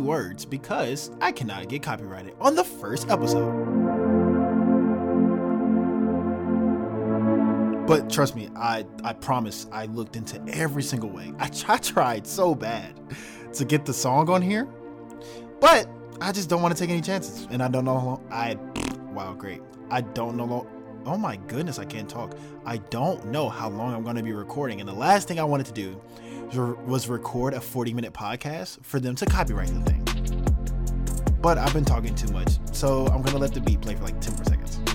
words because I cannot get copyrighted on the first episode. But trust me, I, I promise I looked into every single way. I, I tried so bad to get the song on here, but I just don't want to take any chances. And I don't know. I wow, great. I don't know. Oh my goodness, I can't talk. I don't know how long I'm going to be recording. And the last thing I wanted to do was record a 40 minute podcast for them to copyright the thing. But I've been talking too much, so I'm going to let the beat play for like 10 more seconds.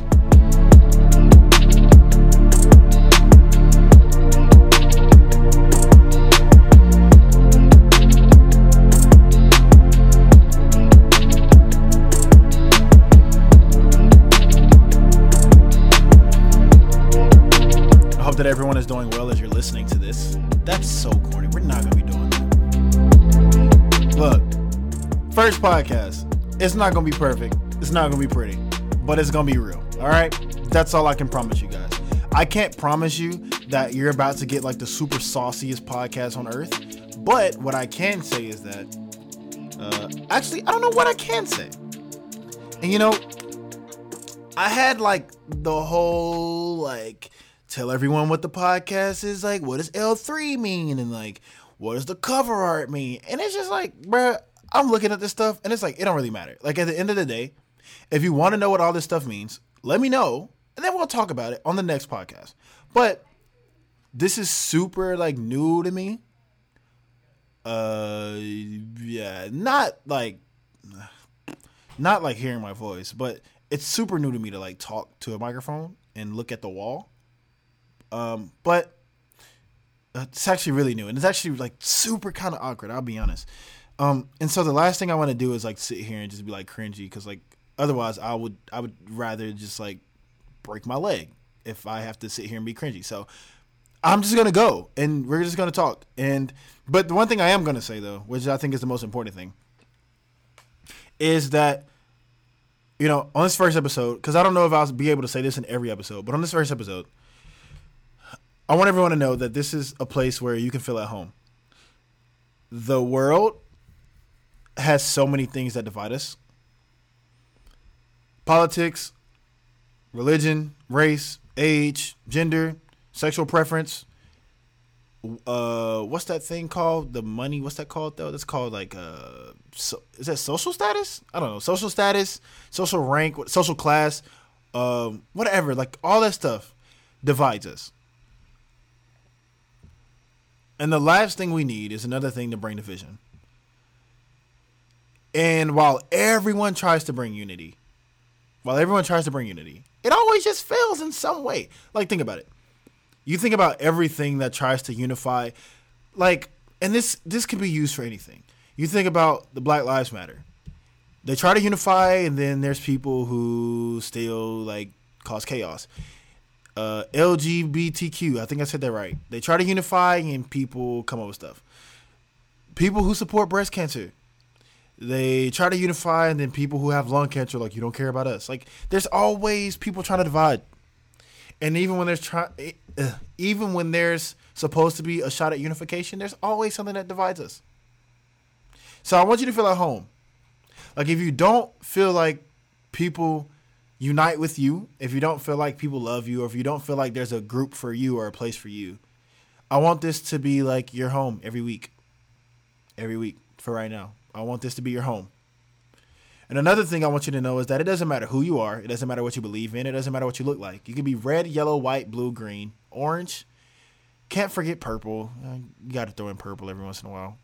Hope that everyone is doing well as you're listening to this. That's so corny. We're not gonna be doing that. Look, first podcast. It's not gonna be perfect. It's not gonna be pretty, but it's gonna be real. All right. That's all I can promise you guys. I can't promise you that you're about to get like the super sauciest podcast on earth, but what I can say is that, uh, actually, I don't know what I can say. And you know, I had like the whole like tell everyone what the podcast is like. What does L3 mean? And like, what does the cover art mean? And it's just like, bruh, I'm looking at this stuff and it's like, it don't really matter. Like, at the end of the day, if you want to know what all this stuff means, let me know and then we'll talk about it on the next podcast. But this is super like new to me. Uh, yeah, not like, not like hearing my voice, but it's super new to me to like talk to a microphone and look at the wall um, but it's actually really new and it's actually like super kind of awkward. I'll be honest. Um, and so the last thing I want to do is like sit here and just be like cringy because like otherwise I would I would rather just like break my leg if I have to sit here and be cringy. So I'm just gonna go and we're just gonna talk. And but the one thing I am gonna say though, which I think is the most important thing, is that you know on this first episode because I don't know if I'll be able to say this in every episode, but on this first episode I want everyone to know that this is a place where you can feel at home. The world has so many things that divide us politics, religion, race, age, gender, sexual preference. Uh, what's that thing called? The money. What's that called though? That's called like uh, so, is that social status? I don't know. Social status, social rank, social class, um, whatever. Like all that stuff divides us. And the last thing we need is another thing to bring division. And while everyone tries to bring unity, while everyone tries to bring unity, it always just fails in some way. Like, think about it. You think about everything that tries to unify, like, and this this can be used for anything. You think about the Black Lives Matter. They try to unify, and then there's people who still like cause chaos uh, LGBTQ. I think I said that right. They try to unify and people come up with stuff. People who support breast cancer. They try to unify and then people who have lung cancer like you don't care about us. Like there's always people trying to divide. And even when there's try, uh, even when there's supposed to be a shot at unification, there's always something that divides us. So I want you to feel at home. Like if you don't feel like people unite with you if you don't feel like people love you or if you don't feel like there's a group for you or a place for you. I want this to be like your home every week. Every week for right now. I want this to be your home. And another thing I want you to know is that it doesn't matter who you are, it doesn't matter what you believe in, it doesn't matter what you look like. You can be red, yellow, white, blue, green, orange. Can't forget purple. Uh, you got to throw in purple every once in a while.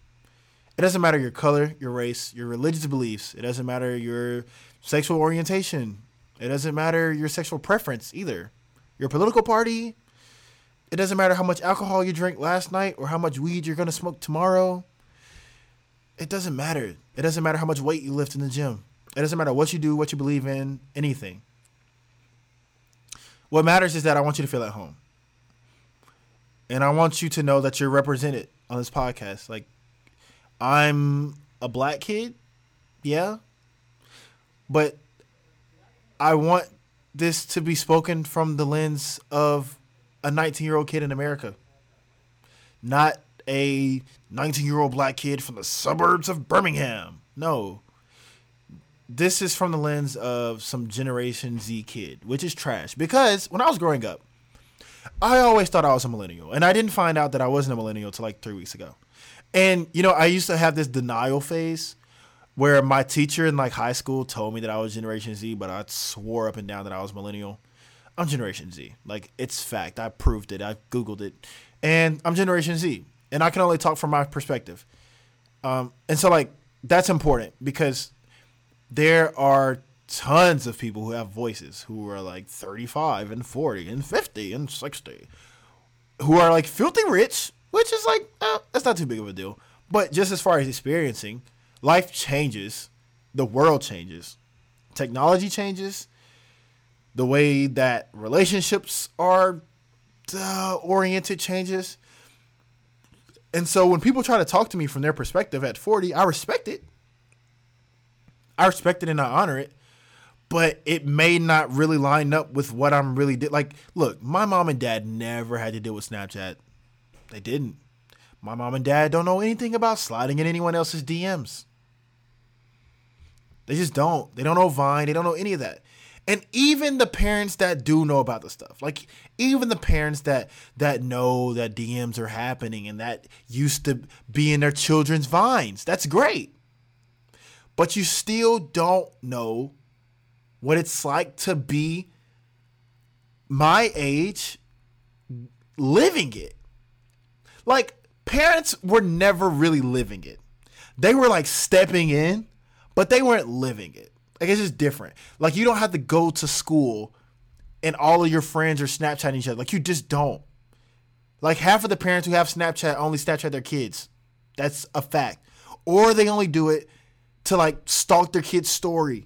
It doesn't matter your color, your race, your religious beliefs. It doesn't matter your sexual orientation, it doesn't matter your sexual preference either. Your political party. It doesn't matter how much alcohol you drank last night or how much weed you're going to smoke tomorrow. It doesn't matter. It doesn't matter how much weight you lift in the gym. It doesn't matter what you do, what you believe in, anything. What matters is that I want you to feel at home. And I want you to know that you're represented on this podcast. Like, I'm a black kid, yeah. But I want this to be spoken from the lens of a 19 year old kid in America, not a 19 year old black kid from the suburbs of Birmingham. No. This is from the lens of some Generation Z kid, which is trash. Because when I was growing up, I always thought I was a millennial, and I didn't find out that I wasn't a millennial till like three weeks ago. And you know, I used to have this denial phase where my teacher in like high school told me that I was Generation Z, but I swore up and down that I was millennial. I'm Generation Z. Like it's fact. I proved it. I googled it, and I'm Generation Z, and I can only talk from my perspective. Um, and so like that's important because there are tons of people who have voices who are like 35 and 40 and 50 and 60 who are like filthy rich which is like eh, that's not too big of a deal but just as far as experiencing life changes the world changes technology changes the way that relationships are uh, oriented changes and so when people try to talk to me from their perspective at 40 i respect it i respect it and i honor it but it may not really line up with what I'm really did. Like, look, my mom and dad never had to deal with Snapchat. They didn't. My mom and dad don't know anything about sliding in anyone else's DMs. They just don't. They don't know Vine. They don't know any of that. And even the parents that do know about the stuff, like even the parents that that know that DMs are happening and that used to be in their children's vines, that's great. But you still don't know what it's like to be my age living it. Like, parents were never really living it. They were like stepping in, but they weren't living it. Like, it's just different. Like, you don't have to go to school and all of your friends are Snapchatting each other. Like, you just don't. Like, half of the parents who have Snapchat only Snapchat their kids. That's a fact. Or they only do it to like stalk their kid's story.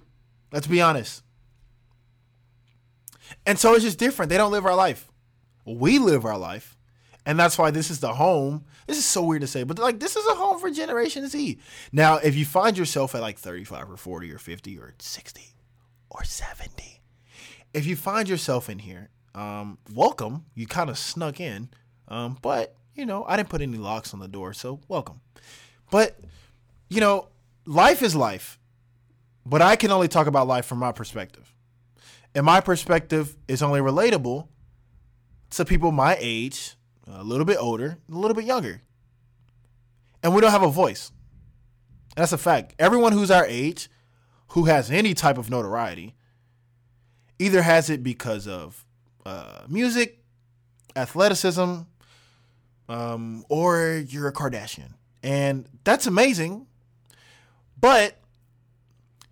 Let's be honest. And so it's just different. They don't live our life. We live our life. And that's why this is the home. This is so weird to say, but like this is a home for Generation Z. Now, if you find yourself at like 35 or 40 or 50 or 60 or 70, if you find yourself in here, um, welcome. You kind of snuck in. Um, but, you know, I didn't put any locks on the door, so welcome. But, you know, life is life. But I can only talk about life from my perspective and my perspective is only relatable to people my age, a little bit older, a little bit younger. And we don't have a voice. That's a fact. Everyone who's our age, who has any type of notoriety, either has it because of uh, music, athleticism, um, or you're a Kardashian. And that's amazing. But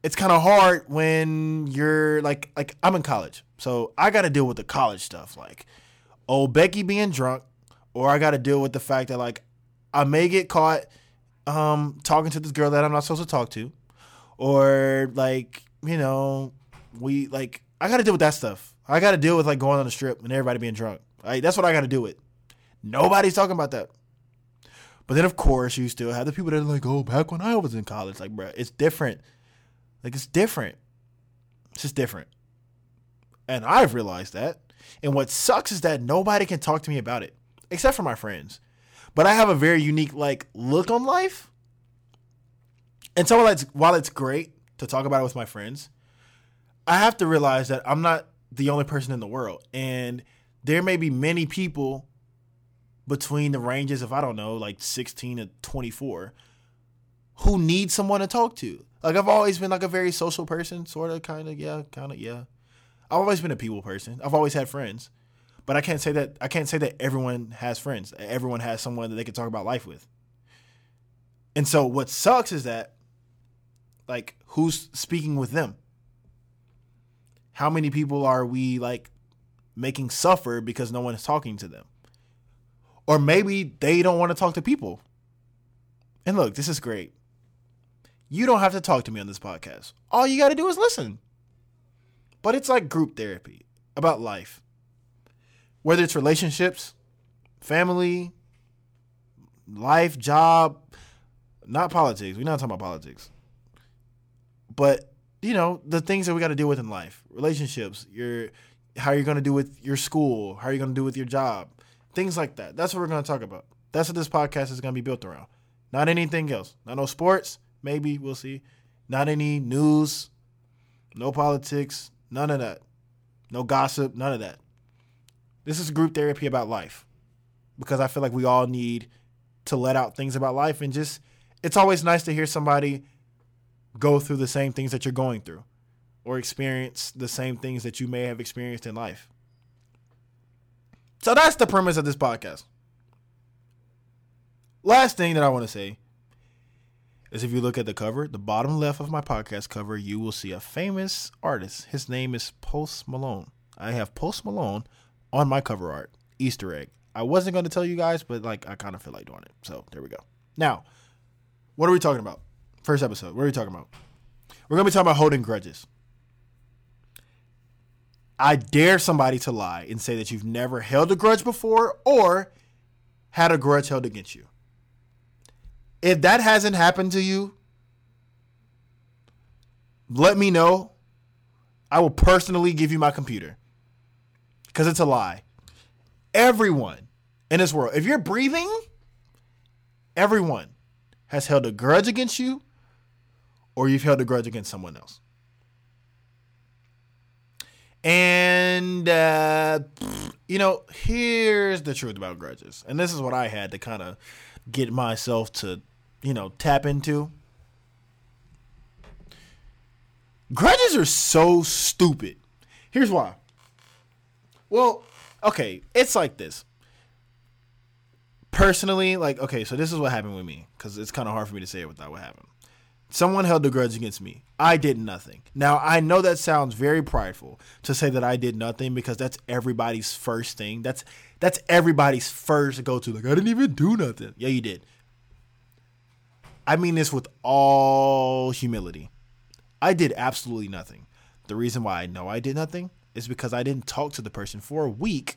it's kind of hard when you're like like I'm in college, so I got to deal with the college stuff, like old Becky being drunk, or I got to deal with the fact that like I may get caught um talking to this girl that I'm not supposed to talk to, or like you know we like I got to deal with that stuff. I got to deal with like going on the strip and everybody being drunk. Like that's what I got to do with. Nobody's talking about that. But then of course you still have the people that are like, oh, back when I was in college, like, bro, it's different like it's different. It's just different. And I've realized that. And what sucks is that nobody can talk to me about it except for my friends. But I have a very unique like look on life. And so while it's, while it's great to talk about it with my friends, I have to realize that I'm not the only person in the world. And there may be many people between the ranges of I don't know, like 16 to 24 who need someone to talk to. Like I've always been like a very social person, sort of, kind of, yeah, kind of, yeah. I've always been a people person. I've always had friends, but I can't say that I can't say that everyone has friends. Everyone has someone that they can talk about life with. And so what sucks is that, like, who's speaking with them? How many people are we like making suffer because no one is talking to them? Or maybe they don't want to talk to people. And look, this is great. You don't have to talk to me on this podcast. All you got to do is listen. But it's like group therapy about life. Whether it's relationships, family, life, job, not politics. We're not talking about politics. But, you know, the things that we got to deal with in life. Relationships, your how you're going to do with your school, how you're going to do with your job. Things like that. That's what we're going to talk about. That's what this podcast is going to be built around. Not anything else. Not no sports, maybe we'll see. Not any news, no politics, none of that. No gossip, none of that. This is group therapy about life because I feel like we all need to let out things about life and just it's always nice to hear somebody go through the same things that you're going through or experience the same things that you may have experienced in life. So that's the premise of this podcast. Last thing that I want to say is if you look at the cover, the bottom left of my podcast cover, you will see a famous artist. His name is Post Malone. I have Post Malone on my cover art. Easter egg. I wasn't going to tell you guys, but like I kind of feel like doing it. So there we go. Now, what are we talking about? First episode. What are we talking about? We're going to be talking about holding grudges. I dare somebody to lie and say that you've never held a grudge before or had a grudge held against you. If that hasn't happened to you, let me know. I will personally give you my computer because it's a lie. Everyone in this world, if you're breathing, everyone has held a grudge against you or you've held a grudge against someone else. And, uh, you know, here's the truth about grudges. And this is what I had to kind of get myself to, you know, tap into. Grudges are so stupid. Here's why. Well, okay, it's like this. Personally, like, okay, so this is what happened with me because it's kind of hard for me to say it without what happened. Someone held a grudge against me. I did nothing. Now, I know that sounds very prideful to say that I did nothing because that's everybody's first thing. That's that's everybody's first go to like I didn't even do nothing. Yeah, you did. I mean this with all humility. I did absolutely nothing. The reason why I know I did nothing is because I didn't talk to the person for a week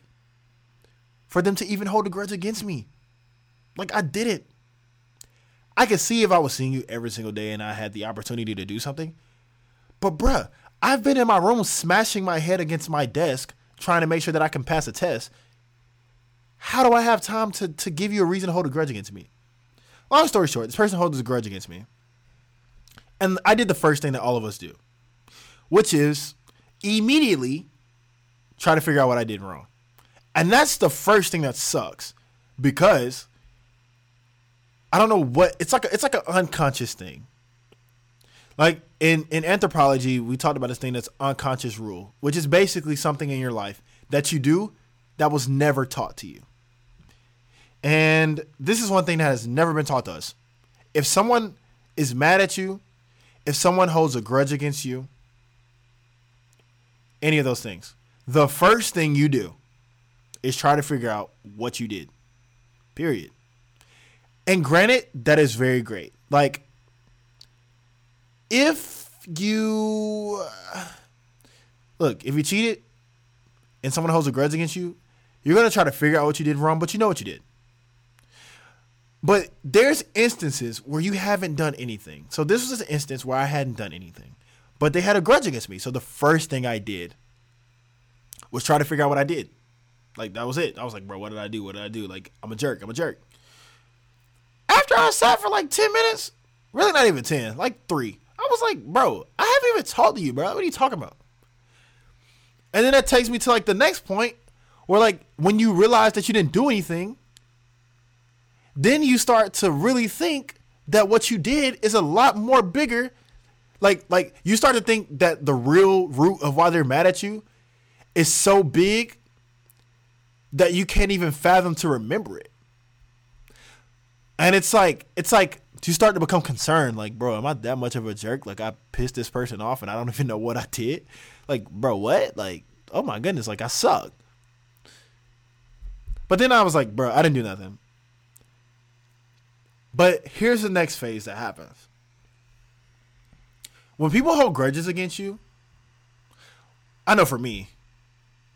for them to even hold a grudge against me. Like I did it. I could see if I was seeing you every single day and I had the opportunity to do something. But bruh, I've been in my room smashing my head against my desk trying to make sure that I can pass a test. How do I have time to, to give you a reason to hold a grudge against me? Long story short, this person holds a grudge against me. And I did the first thing that all of us do, which is immediately try to figure out what I did wrong. And that's the first thing that sucks because I don't know what it's like. A, it's like an unconscious thing. Like in in anthropology, we talked about this thing that's unconscious rule, which is basically something in your life that you do that was never taught to you. And this is one thing that has never been taught to us. If someone is mad at you, if someone holds a grudge against you, any of those things, the first thing you do is try to figure out what you did. Period. And granted, that is very great. Like, if you look, if you cheated and someone holds a grudge against you, you're gonna try to figure out what you did wrong, but you know what you did. But there's instances where you haven't done anything. So this was an instance where I hadn't done anything, but they had a grudge against me. So the first thing I did was try to figure out what I did. Like that was it. I was like, bro, what did I do? What did I do? Like I'm a jerk. I'm a jerk. After I sat for like 10 minutes, really not even 10, like three, I was like, bro, I haven't even talked to you, bro. What are you talking about? And then that takes me to like the next point where like when you realize that you didn't do anything, then you start to really think that what you did is a lot more bigger. Like like you start to think that the real root of why they're mad at you is so big that you can't even fathom to remember it. And it's like it's like you start to become concerned, like, bro, am I that much of a jerk? Like I pissed this person off and I don't even know what I did. Like, bro, what? Like, oh my goodness, like I suck. But then I was like, bro, I didn't do nothing. But here's the next phase that happens. When people hold grudges against you, I know for me,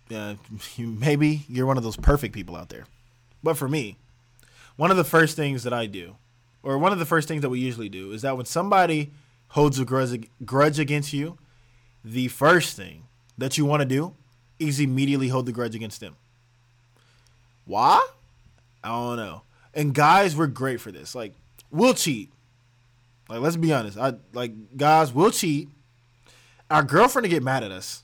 yeah, maybe you're one of those perfect people out there. But for me, one of the first things that I do, or one of the first things that we usually do, is that when somebody holds a grudge, grudge against you, the first thing that you want to do is immediately hold the grudge against them. Why? I don't know. And guys, we're great for this. Like, we'll cheat. Like, let's be honest. I like guys will cheat. Our girlfriend to get mad at us,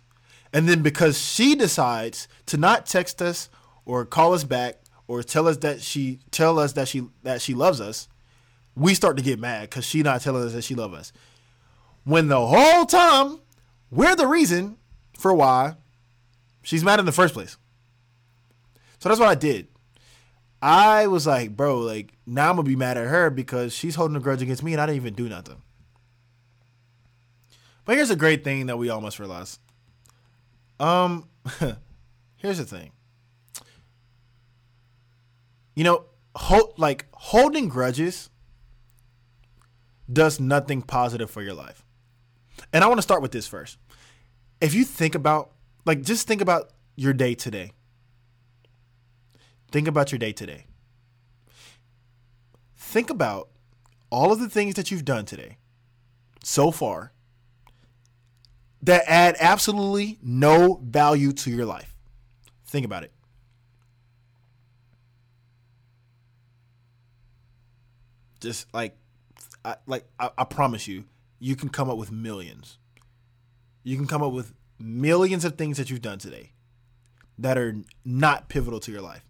and then because she decides to not text us or call us back or tell us that she tell us that she that she loves us, we start to get mad because she not telling us that she loves us. When the whole time we're the reason for why she's mad in the first place. So that's what I did. I was like, bro, like now I'm gonna be mad at her because she's holding a grudge against me and I didn't even do nothing. But here's a great thing that we all must realize. Um, here's the thing. You know, hold, like holding grudges does nothing positive for your life. And I want to start with this first. If you think about, like, just think about your day today. Think about your day today. Think about all of the things that you've done today so far that add absolutely no value to your life. Think about it. Just like, I, like I, I promise you, you can come up with millions. You can come up with millions of things that you've done today that are not pivotal to your life.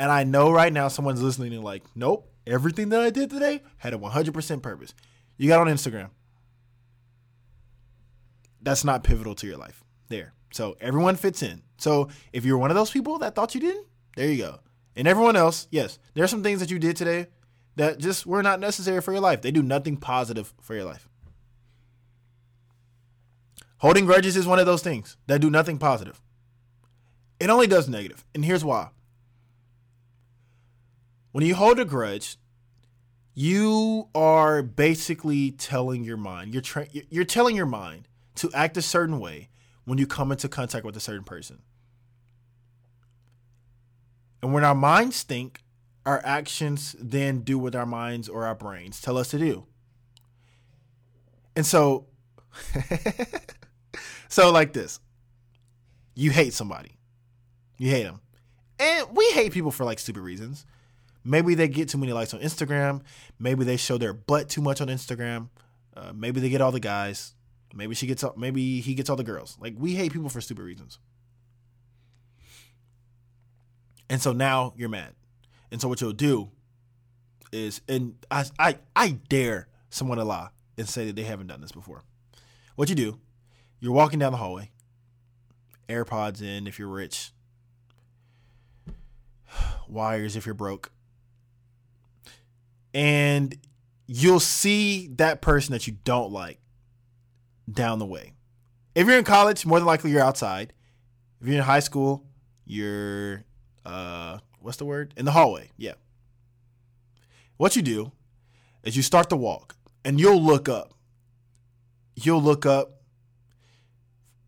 And I know right now someone's listening and like, nope, everything that I did today had a 100% purpose. You got on Instagram. That's not pivotal to your life. There. So everyone fits in. So if you're one of those people that thought you didn't, there you go. And everyone else, yes, there are some things that you did today that just were not necessary for your life. They do nothing positive for your life. Holding grudges is one of those things that do nothing positive. It only does negative. And here's why. When you hold a grudge, you are basically telling your mind, you're tra- you're telling your mind to act a certain way when you come into contact with a certain person. And when our minds think, our actions then do what our minds or our brains tell us to do. And so so like this. You hate somebody. You hate them. And we hate people for like stupid reasons. Maybe they get too many likes on Instagram. Maybe they show their butt too much on Instagram. Uh, maybe they get all the guys. Maybe she gets all, maybe he gets all the girls. Like we hate people for stupid reasons. And so now you're mad. And so what you'll do is and I I I dare someone to lie and say that they haven't done this before. What you do, you're walking down the hallway. AirPods in if you're rich. Wires if you're broke. And you'll see that person that you don't like down the way. If you're in college, more than likely you're outside. If you're in high school, you're uh what's the word? In the hallway. Yeah. What you do is you start to walk and you'll look up. You'll look up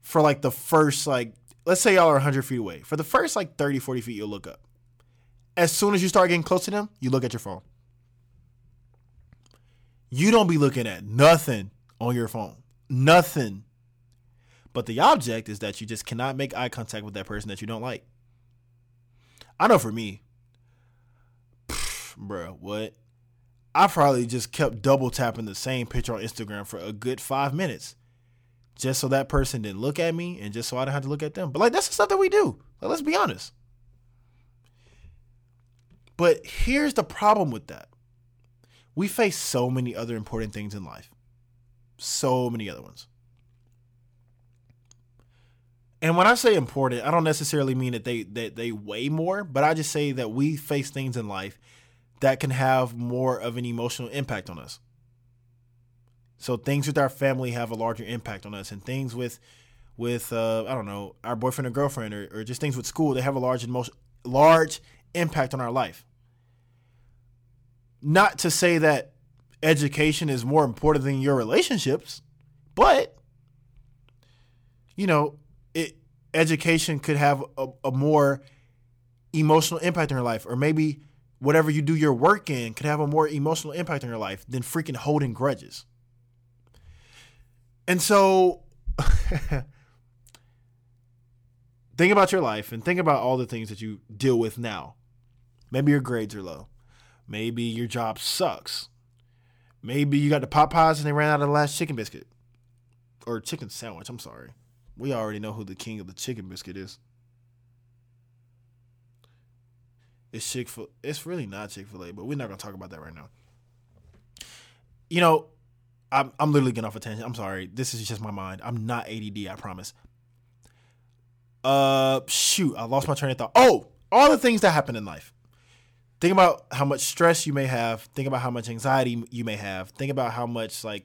for like the first like let's say y'all are 100 feet away. For the first like 30, 40 feet, you'll look up. As soon as you start getting close to them, you look at your phone. You don't be looking at nothing on your phone. Nothing. But the object is that you just cannot make eye contact with that person that you don't like. I know for me, bro, what? I probably just kept double tapping the same picture on Instagram for a good five minutes, just so that person didn't look at me, and just so I didn't have to look at them. But like that's the stuff that we do. Like, let's be honest. But here's the problem with that: we face so many other important things in life, so many other ones. And when I say important, I don't necessarily mean that they that they weigh more, but I just say that we face things in life that can have more of an emotional impact on us. So things with our family have a larger impact on us, and things with with uh, I don't know our boyfriend or girlfriend, or, or just things with school, they have a large emotion, large impact on our life. Not to say that education is more important than your relationships, but you know, it education could have a, a more emotional impact in your life, or maybe whatever you do your work in could have a more emotional impact on your life than freaking holding grudges. And so think about your life and think about all the things that you deal with now. Maybe your grades are low. Maybe your job sucks. Maybe you got the Popeyes and they ran out of the last chicken biscuit or chicken sandwich. I'm sorry. We already know who the king of the chicken biscuit is. It's Chick fil It's really not Chick fil A, but we're not to talk about that right now. You know, I'm, I'm literally getting off a tangent. I'm sorry. This is just my mind. I'm not ADD, I promise. Uh, shoot, I lost my train of thought. Oh, all the things that happen in life. Think about how much stress you may have. Think about how much anxiety you may have. Think about how much like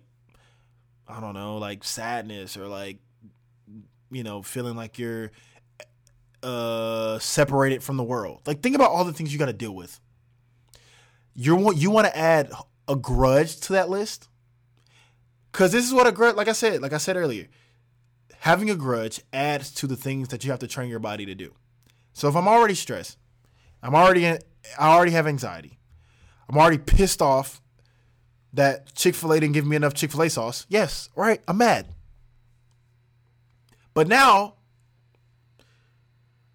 I don't know, like sadness or like you know, feeling like you're uh separated from the world. Like think about all the things you got to deal with. You you want to add a grudge to that list? Cuz this is what a grudge like I said, like I said earlier. Having a grudge adds to the things that you have to train your body to do. So if I'm already stressed, I'm already in, I already have anxiety. I'm already pissed off that Chick fil A didn't give me enough Chick fil A sauce. Yes, right, I'm mad. But now,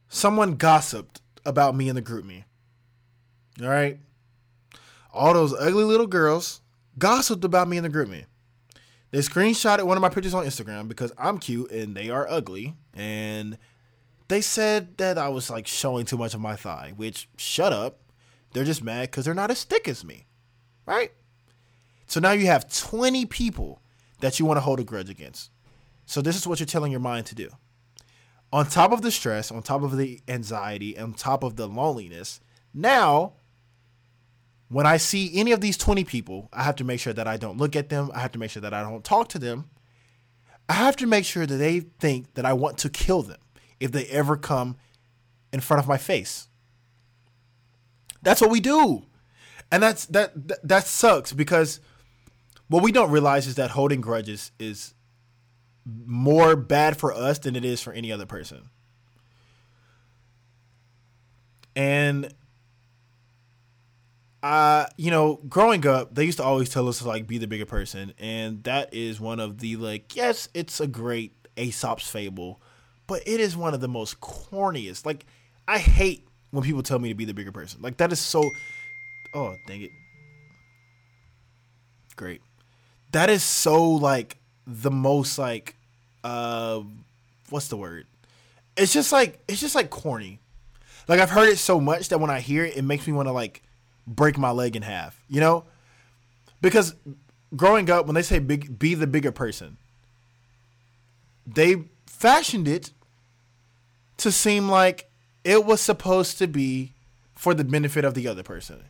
someone gossiped about me in the GroupMe. All right? All those ugly little girls gossiped about me in the GroupMe. They screenshotted one of my pictures on Instagram because I'm cute and they are ugly. And they said that I was like showing too much of my thigh, which shut up. They're just mad because they're not as thick as me. Right? So now you have 20 people that you want to hold a grudge against. So this is what you're telling your mind to do. On top of the stress, on top of the anxiety, on top of the loneliness, now when I see any of these 20 people, I have to make sure that I don't look at them. I have to make sure that I don't talk to them. I have to make sure that they think that I want to kill them if they ever come in front of my face. That's what we do. And that's that that, that sucks because what we don't realize is that holding grudges is more bad for us than it is for any other person. And uh, you know, growing up, they used to always tell us to like be the bigger person, and that is one of the like, yes, it's a great Aesop's fable, but it is one of the most corniest. Like, I hate when people tell me to be the bigger person. Like that is so. Oh dang it! Great that is so like the most like uh what's the word? It's just like it's just like corny. Like I've heard it so much that when I hear it, it makes me want to like break my leg in half. You know, because growing up, when they say big, be the bigger person, they fashioned it to seem like it was supposed to be for the benefit of the other person.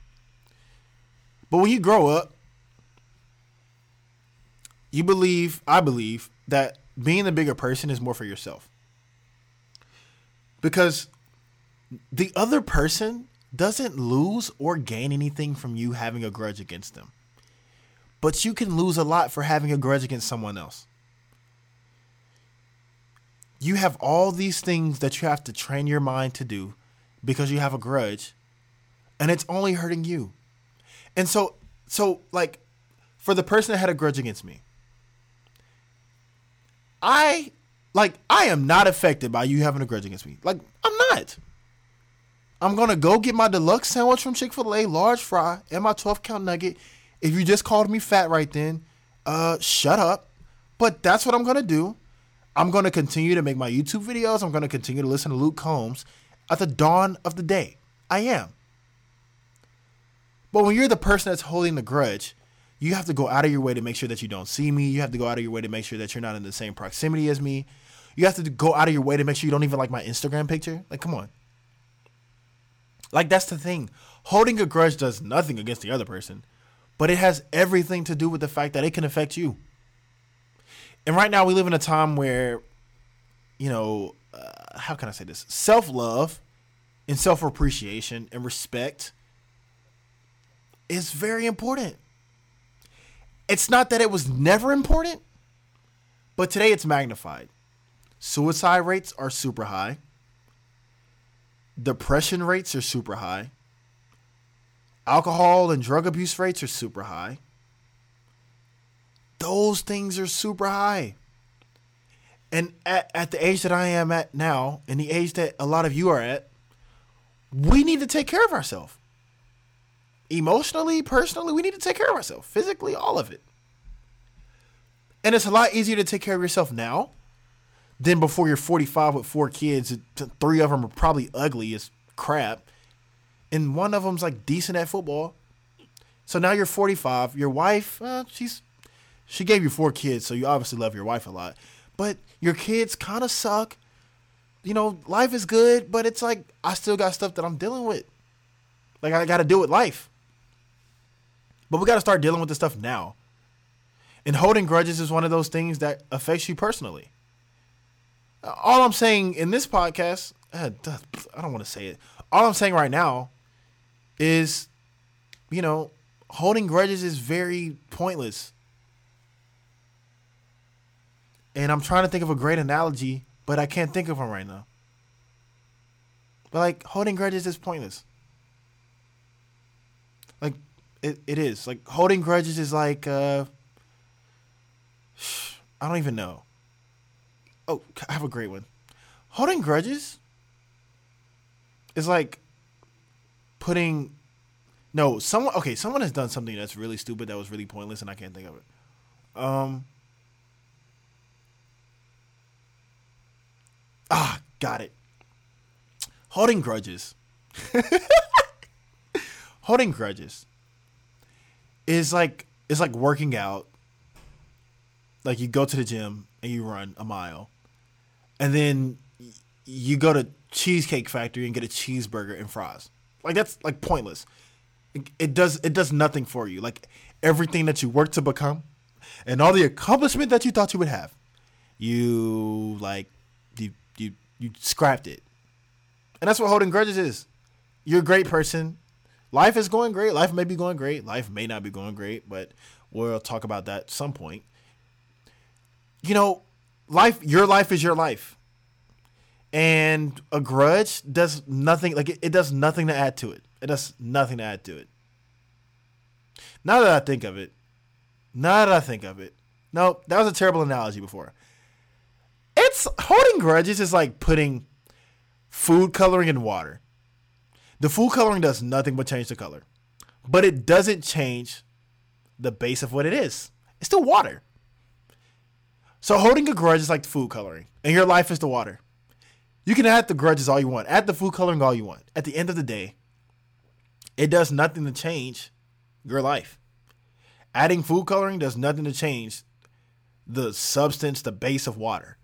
But when you grow up, you believe, I believe, that being the bigger person is more for yourself. Because the other person doesn't lose or gain anything from you having a grudge against them. But you can lose a lot for having a grudge against someone else. You have all these things that you have to train your mind to do because you have a grudge and it's only hurting you. And so so like for the person that had a grudge against me, I like I am not affected by you having a grudge against me. Like I'm not. I'm gonna go get my deluxe sandwich from Chick Fil A, large fry, and my 12 count nugget. If you just called me fat right then, uh, shut up. But that's what I'm gonna do. I'm gonna continue to make my YouTube videos. I'm gonna continue to listen to Luke Combs at the dawn of the day. I am. But when you're the person that's holding the grudge, you have to go out of your way to make sure that you don't see me. You have to go out of your way to make sure that you're not in the same proximity as me. You have to go out of your way to make sure you don't even like my Instagram picture. Like, come on. Like, that's the thing. Holding a grudge does nothing against the other person, but it has everything to do with the fact that it can affect you. And right now, we live in a time where, you know, uh, how can I say this? Self love and self appreciation and respect is very important. It's not that it was never important, but today it's magnified. Suicide rates are super high. Depression rates are super high. Alcohol and drug abuse rates are super high. Those things are super high. And at, at the age that I am at now, and the age that a lot of you are at, we need to take care of ourselves. emotionally, personally, we need to take care of ourselves. Physically, all of it. And it's a lot easier to take care of yourself now than before you're 45 with four kids. Three of them are probably ugly as crap. And one of them's like decent at football. So now you're 45. Your wife, uh, she's she gave you four kids, so you obviously love your wife a lot. But your kids kind of suck. You know, life is good, but it's like I still got stuff that I'm dealing with. Like I got to deal with life. But we got to start dealing with this stuff now. And holding grudges is one of those things that affects you personally. All I'm saying in this podcast, uh, I don't want to say it. All I'm saying right now is, you know, holding grudges is very pointless. And I'm trying to think of a great analogy, but I can't think of one right now. But like holding grudges is pointless. Like it, it is. Like holding grudges is like uh I don't even know. Oh, I have a great one. Holding grudges is like putting no, someone okay, someone has done something that's really stupid that was really pointless and I can't think of it. Um Ah, got it. Holding grudges. Holding grudges is like it's like working out. Like you go to the gym and you run a mile, and then you go to Cheesecake Factory and get a cheeseburger and fries. Like that's like pointless. It, it does it does nothing for you. Like everything that you worked to become, and all the accomplishment that you thought you would have, you like you you scrapped it. And that's what holding grudges is. You're a great person. Life is going great. Life may be going great. Life may not be going great, but we'll talk about that some point. You know, life your life is your life. And a grudge does nothing like it, it does nothing to add to it. It does nothing to add to it. Now that I think of it, now that I think of it, no, that was a terrible analogy before. Holding grudges is like putting food coloring in water. The food coloring does nothing but change the color, but it doesn't change the base of what it is. It's still water. So holding a grudge is like the food coloring, and your life is the water. You can add the grudges all you want, add the food coloring all you want. At the end of the day, it does nothing to change your life. Adding food coloring does nothing to change the substance, the base of water.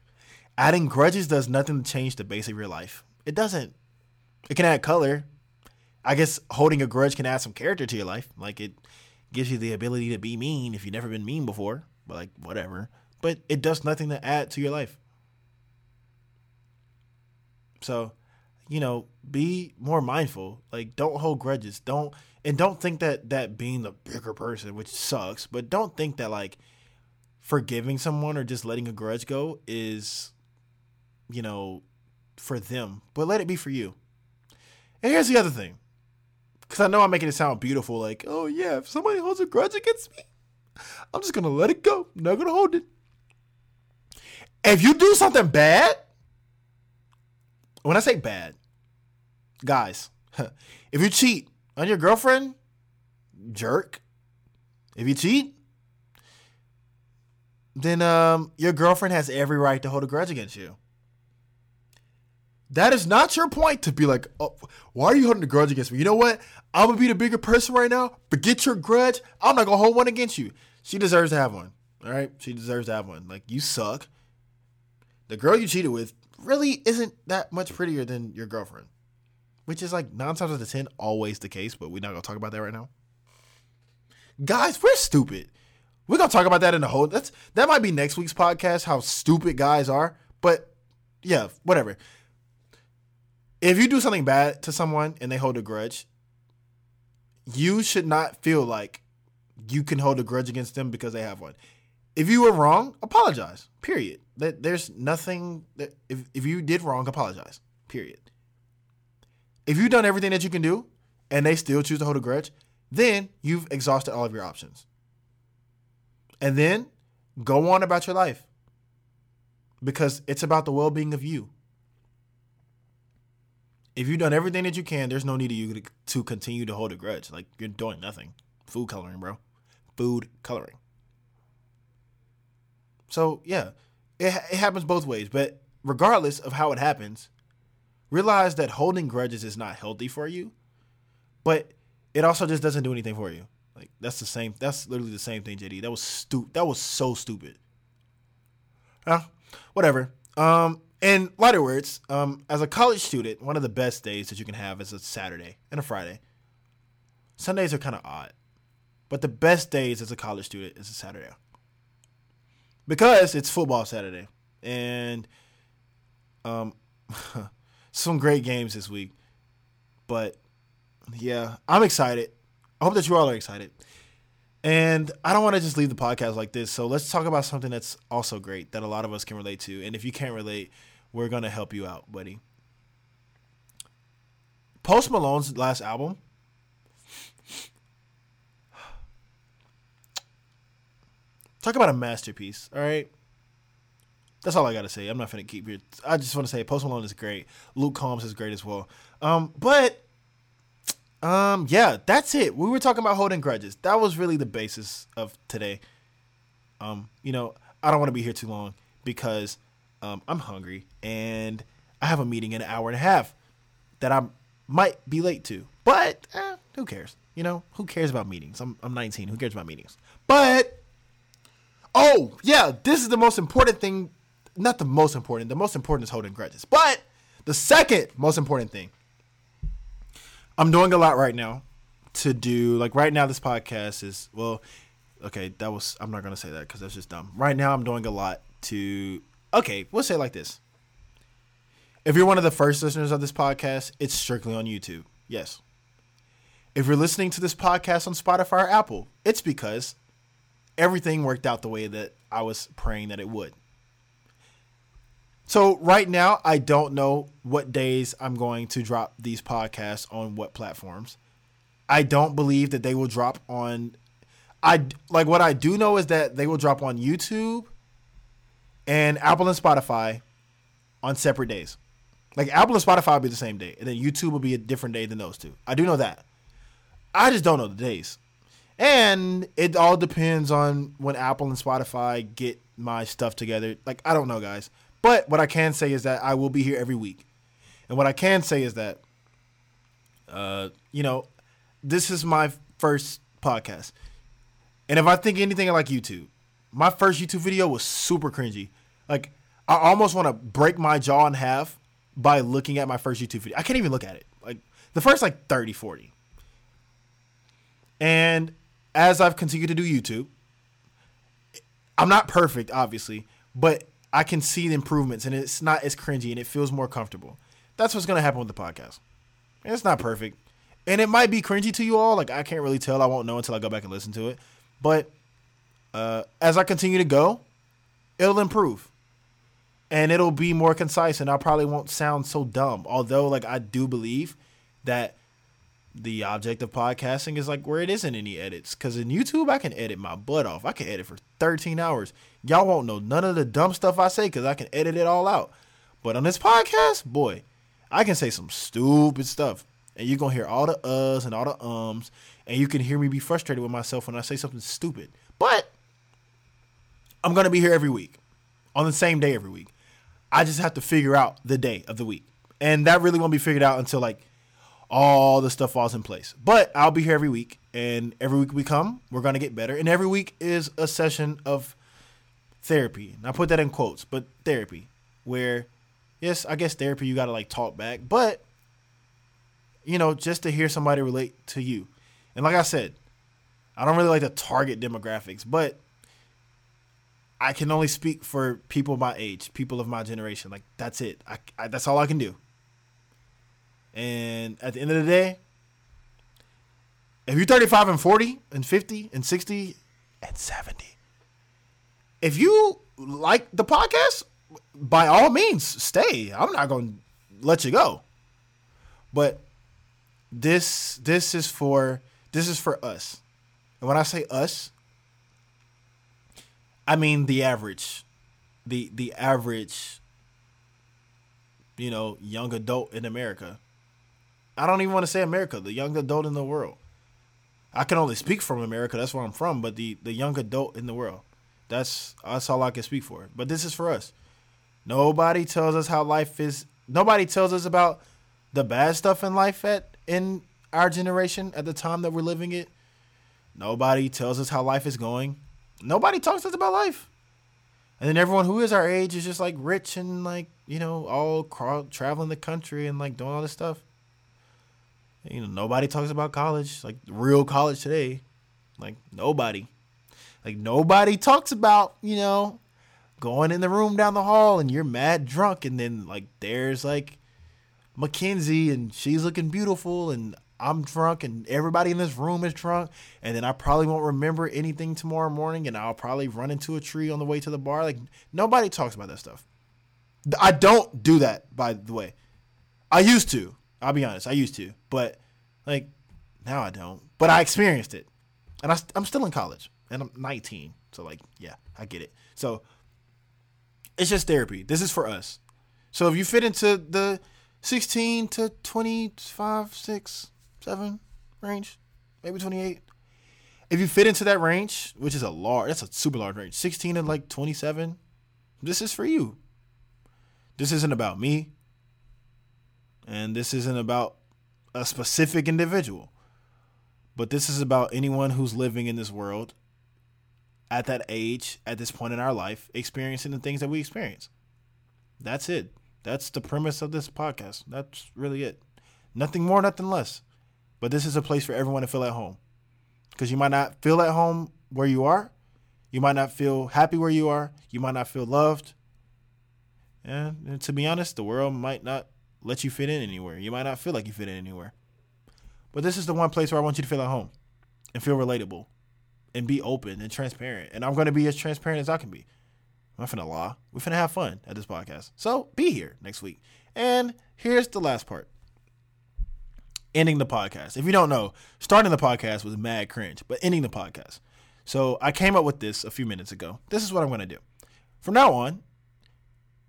Adding grudges does nothing to change the base of your life. It doesn't. It can add color. I guess holding a grudge can add some character to your life. Like it gives you the ability to be mean if you've never been mean before. But like whatever. But it does nothing to add to your life. So, you know, be more mindful. Like don't hold grudges. Don't and don't think that that being the bigger person, which sucks, but don't think that like forgiving someone or just letting a grudge go is you know for them, but let it be for you. And here's the other thing. Cause I know I'm making it sound beautiful, like, oh yeah, if somebody holds a grudge against me, I'm just gonna let it go. I'm not gonna hold it. If you do something bad, when I say bad, guys, if you cheat on your girlfriend, jerk. If you cheat, then um, your girlfriend has every right to hold a grudge against you. That is not your point to be like, oh, why are you holding a grudge against me? You know what? I'm gonna be the bigger person right now. Forget your grudge. I'm not gonna hold one against you. She deserves to have one. All right, she deserves to have one. Like you suck. The girl you cheated with really isn't that much prettier than your girlfriend, which is like nine times out of ten always the case. But we're not gonna talk about that right now. Guys, we're stupid. We're gonna talk about that in the whole. That's that might be next week's podcast. How stupid guys are. But yeah, whatever if you do something bad to someone and they hold a grudge, you should not feel like you can hold a grudge against them because they have one. If you were wrong, apologize. Period. That there's nothing that if, if you did wrong, apologize. Period. If you've done everything that you can do and they still choose to hold a grudge, then you've exhausted all of your options. And then go on about your life. Because it's about the well-being of you If you've done everything that you can, there's no need of you to, to continue to hold a grudge. Like you're doing nothing. Food coloring, bro. Food coloring. So yeah, it it happens both ways. But regardless of how it happens, realize that holding grudges is not healthy for you. But it also just doesn't do anything for you. Like that's the same. That's literally the same thing, JD. That was stupid. That was so stupid. Uh, whatever. Um, in lighter words, um, as a college student, one of the best days that you can have is a Saturday and a Friday. Sundays are kind of odd, but the best days as a college student is a Saturday because it's football Saturday and um, some great games this week. But yeah, I'm excited. I hope that you all are excited. And I don't want to just leave the podcast like this. So let's talk about something that's also great that a lot of us can relate to. And if you can't relate, we're to help you out, buddy. Post Malone's last album. Talk about a masterpiece, all right? That's all I got to say. I'm not to keep your. I just want to say Post Malone is great. Luke Combs is great as well. Um, but um, yeah, that's it. We were talking about holding grudges. That was really the basis of today. Um, you know, I don't want to be here too long because um, I'm hungry and I have a meeting in an hour and a half that I might be late to. But eh, who cares? You know, who cares about meetings? I'm I'm 19. Who cares about meetings? But oh yeah, this is the most important thing. Not the most important. The most important is holding grudges. But the second most important thing I'm doing a lot right now to do like right now this podcast is well okay that was I'm not gonna say that because that's just dumb. Right now I'm doing a lot to okay we'll say like this. If you're one of the first listeners of this podcast, it's strictly on YouTube. Yes. If you're listening to this podcast on Spotify or Apple, it's because everything worked out the way that I was praying that it would. So right now, I don't know what days I'm going to drop these podcasts on what platforms. I don't believe that they will drop on. I like what I do know is that they will drop on YouTube and Apple and Spotify on separate days. Like Apple and Spotify will be the same day, and then YouTube will be a different day than those two. I do know that. I just don't know the days. And it all depends on when Apple and Spotify get my stuff together. Like I don't know, guys. But what I can say is that I will be here every week. And what I can say is that, uh, you know, this is my first podcast. And if I think anything like YouTube, my first YouTube video was super cringy. Like, I almost want to break my jaw in half by looking at my first YouTube video. I can't even look at it. Like, the first, like, 30, 40. And as I've continued to do YouTube, I'm not perfect, obviously, but I can see the improvements and it's not as cringy and it feels more comfortable. That's what's gonna happen with the podcast. And it's not perfect. And it might be cringy to you all. Like I can't really tell. I won't know until I go back and listen to it. But uh, as I continue to go, it'll improve. And it'll be more concise and I probably won't sound so dumb. Although like I do believe that the object of podcasting is like where it isn't any edits. Cause in YouTube I can edit my butt off. I can edit for 13 hours. Y'all won't know none of the dumb stuff I say because I can edit it all out. But on this podcast, boy, I can say some stupid stuff. And you're going to hear all the uhs and all the ums. And you can hear me be frustrated with myself when I say something stupid. But I'm going to be here every week on the same day every week. I just have to figure out the day of the week. And that really won't be figured out until like all the stuff falls in place. But I'll be here every week. And every week we come, we're going to get better. And every week is a session of therapy. And I put that in quotes, but therapy, where yes, I guess therapy you gotta like talk back, but you know, just to hear somebody relate to you. And like I said, I don't really like to target demographics, but I can only speak for people my age, people of my generation. Like that's it. I, I, that's all I can do. And at the end of the day, if you're 35 and 40 and 50 and 60 and 70, if you like the podcast, by all means, stay. I'm not going to let you go. But this this is for this is for us. And when I say us, I mean the average the the average you know, young adult in America. I don't even want to say America, the young adult in the world. I can only speak from America. That's where I'm from. But the the young adult in the world, that's that's all I can speak for. But this is for us. Nobody tells us how life is. Nobody tells us about the bad stuff in life at in our generation at the time that we're living it. Nobody tells us how life is going. Nobody talks to us about life. And then everyone who is our age is just like rich and like, you know, all traveling the country and like doing all this stuff. You know, nobody talks about college, like real college today. Like nobody. Like nobody talks about, you know, going in the room down the hall and you're mad drunk and then like there's like Mackenzie and she's looking beautiful and I'm drunk and everybody in this room is drunk and then I probably won't remember anything tomorrow morning and I'll probably run into a tree on the way to the bar. Like nobody talks about that stuff. I don't do that by the way. I used to. I'll be honest. I used to. But like now I don't. But I experienced it. And I, I'm still in college and I'm 19. So like, yeah, I get it. So it's just therapy. This is for us. So if you fit into the 16 to 25, 6, 7 range, maybe 28. If you fit into that range, which is a large, that's a super large range, 16 to like 27, this is for you. This isn't about me. And this isn't about a specific individual. But this is about anyone who's living in this world at that age, at this point in our life, experiencing the things that we experience. That's it. That's the premise of this podcast. That's really it. Nothing more, nothing less. But this is a place for everyone to feel at home. Because you might not feel at home where you are. You might not feel happy where you are. You might not feel loved. And, and to be honest, the world might not let you fit in anywhere. You might not feel like you fit in anywhere. But this is the one place where I want you to feel at home and feel relatable and be open and transparent. And I'm going to be as transparent as I can be. I'm not finna lie. We're finna have fun at this podcast. So be here next week. And here's the last part. Ending the podcast. If you don't know, starting the podcast was mad cringe, but ending the podcast. So I came up with this a few minutes ago. This is what I'm gonna do. From now on,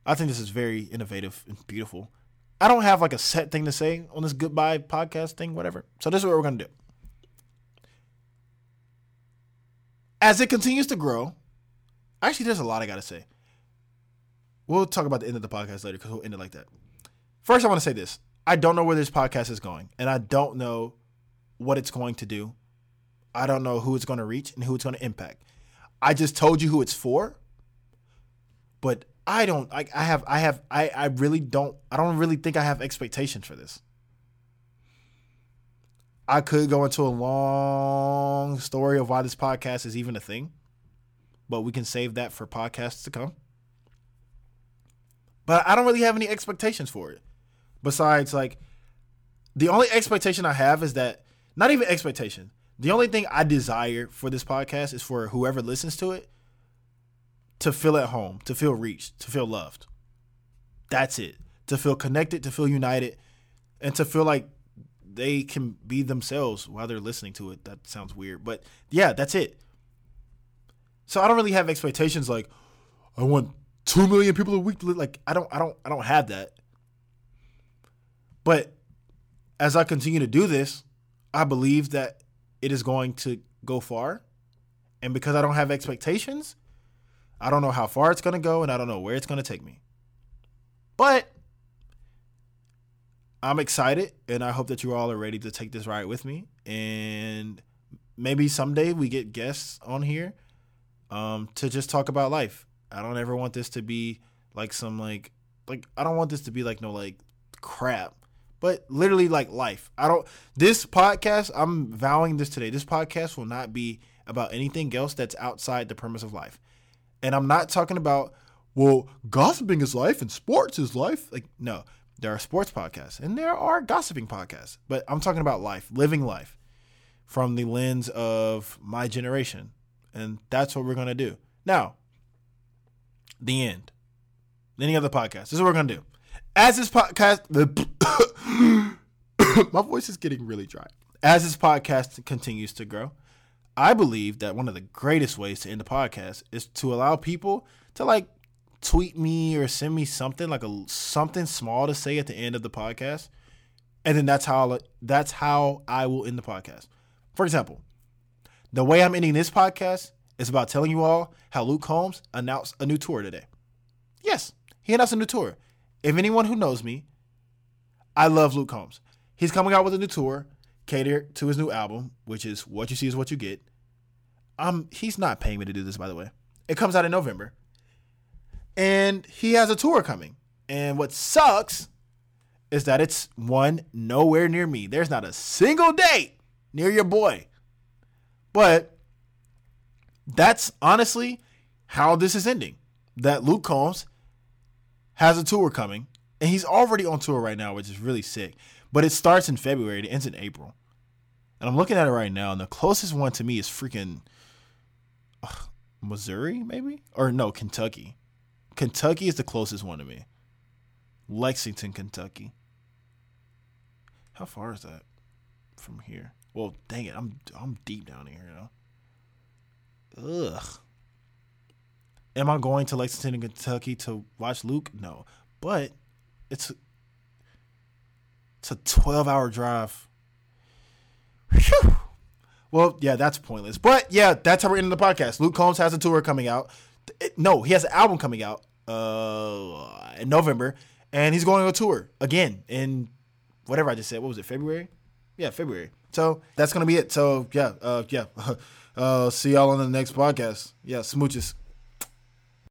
I think this is very innovative and beautiful. I don't have like a set thing to say on this goodbye podcast thing, whatever. So this is what we're gonna do. As it continues to grow, Actually, there's a lot I gotta say. We'll talk about the end of the podcast later because we'll end it like that. First, I want to say this: I don't know where this podcast is going, and I don't know what it's going to do. I don't know who it's going to reach and who it's going to impact. I just told you who it's for, but I don't. I, I have. I have. I. I really don't. I don't really think I have expectations for this. I could go into a long story of why this podcast is even a thing but we can save that for podcasts to come. But I don't really have any expectations for it. Besides, like, the only expectation I have is that, not even expectation, the only thing I desire for this podcast is for whoever listens to it to feel at home, to feel reached, to feel loved. That's it. To feel connected, to feel united, and to feel like they can be themselves while they're listening to it. That sounds weird, but yeah, that's it. So I don't really have expectations like I want two million people a week. Like I don't, I don't, I don't have that. But as I continue to do this, I believe that it is going to go far. And because I don't have expectations, I don't know how far it's going to go and I don't know where it's going to take me. But I'm excited and I hope that you all are ready to take this ride with me. And maybe someday we get guests on here um, to just talk about life. I don't ever want this to be like some like like I don't want this to be like no like crap, but literally like life. I don't this podcast, I'm vowing this today. This podcast will not be about anything else that's outside the premise of life. And I'm not talking about well, gossiping is life and sports is life. Like no, there are sports podcasts and there are gossiping podcasts, but I'm talking about life, living life from the lens of my generation and that's what we're going to do. Now, the end. Any other podcast. This is what we're going to do. As this podcast, my voice is getting really dry. As this podcast continues to grow, I believe that one of the greatest ways to end the podcast is to allow people to like tweet me or send me something like a something small to say at the end of the podcast and then that's how I'll, that's how I will end the podcast. For example, the way I'm ending this podcast is about telling you all how Luke Combs announced a new tour today. Yes, he announced a new tour. If anyone who knows me, I love Luke Combs. He's coming out with a new tour catered to his new album, which is What You See Is What You Get. Um, he's not paying me to do this, by the way. It comes out in November. And he has a tour coming. And what sucks is that it's one nowhere near me. There's not a single date near your boy. But that's honestly how this is ending. That Luke Combs has a tour coming, and he's already on tour right now, which is really sick. But it starts in February, it ends in April. And I'm looking at it right now, and the closest one to me is freaking Missouri, maybe? Or no, Kentucky. Kentucky is the closest one to me. Lexington, Kentucky. How far is that from here? Well, dang it, I'm I'm deep down here, know. Ugh. Am I going to Lexington, Kentucky to watch Luke? No, but it's it's a 12 hour drive. Whew. Well, yeah, that's pointless. But yeah, that's how we're ending the podcast. Luke Combs has a tour coming out. It, no, he has an album coming out uh, in November, and he's going on a tour again in whatever I just said. What was it? February? Yeah, February. So that's gonna be it. So yeah, uh, yeah. Uh, see y'all on the next podcast. Yeah, smooches.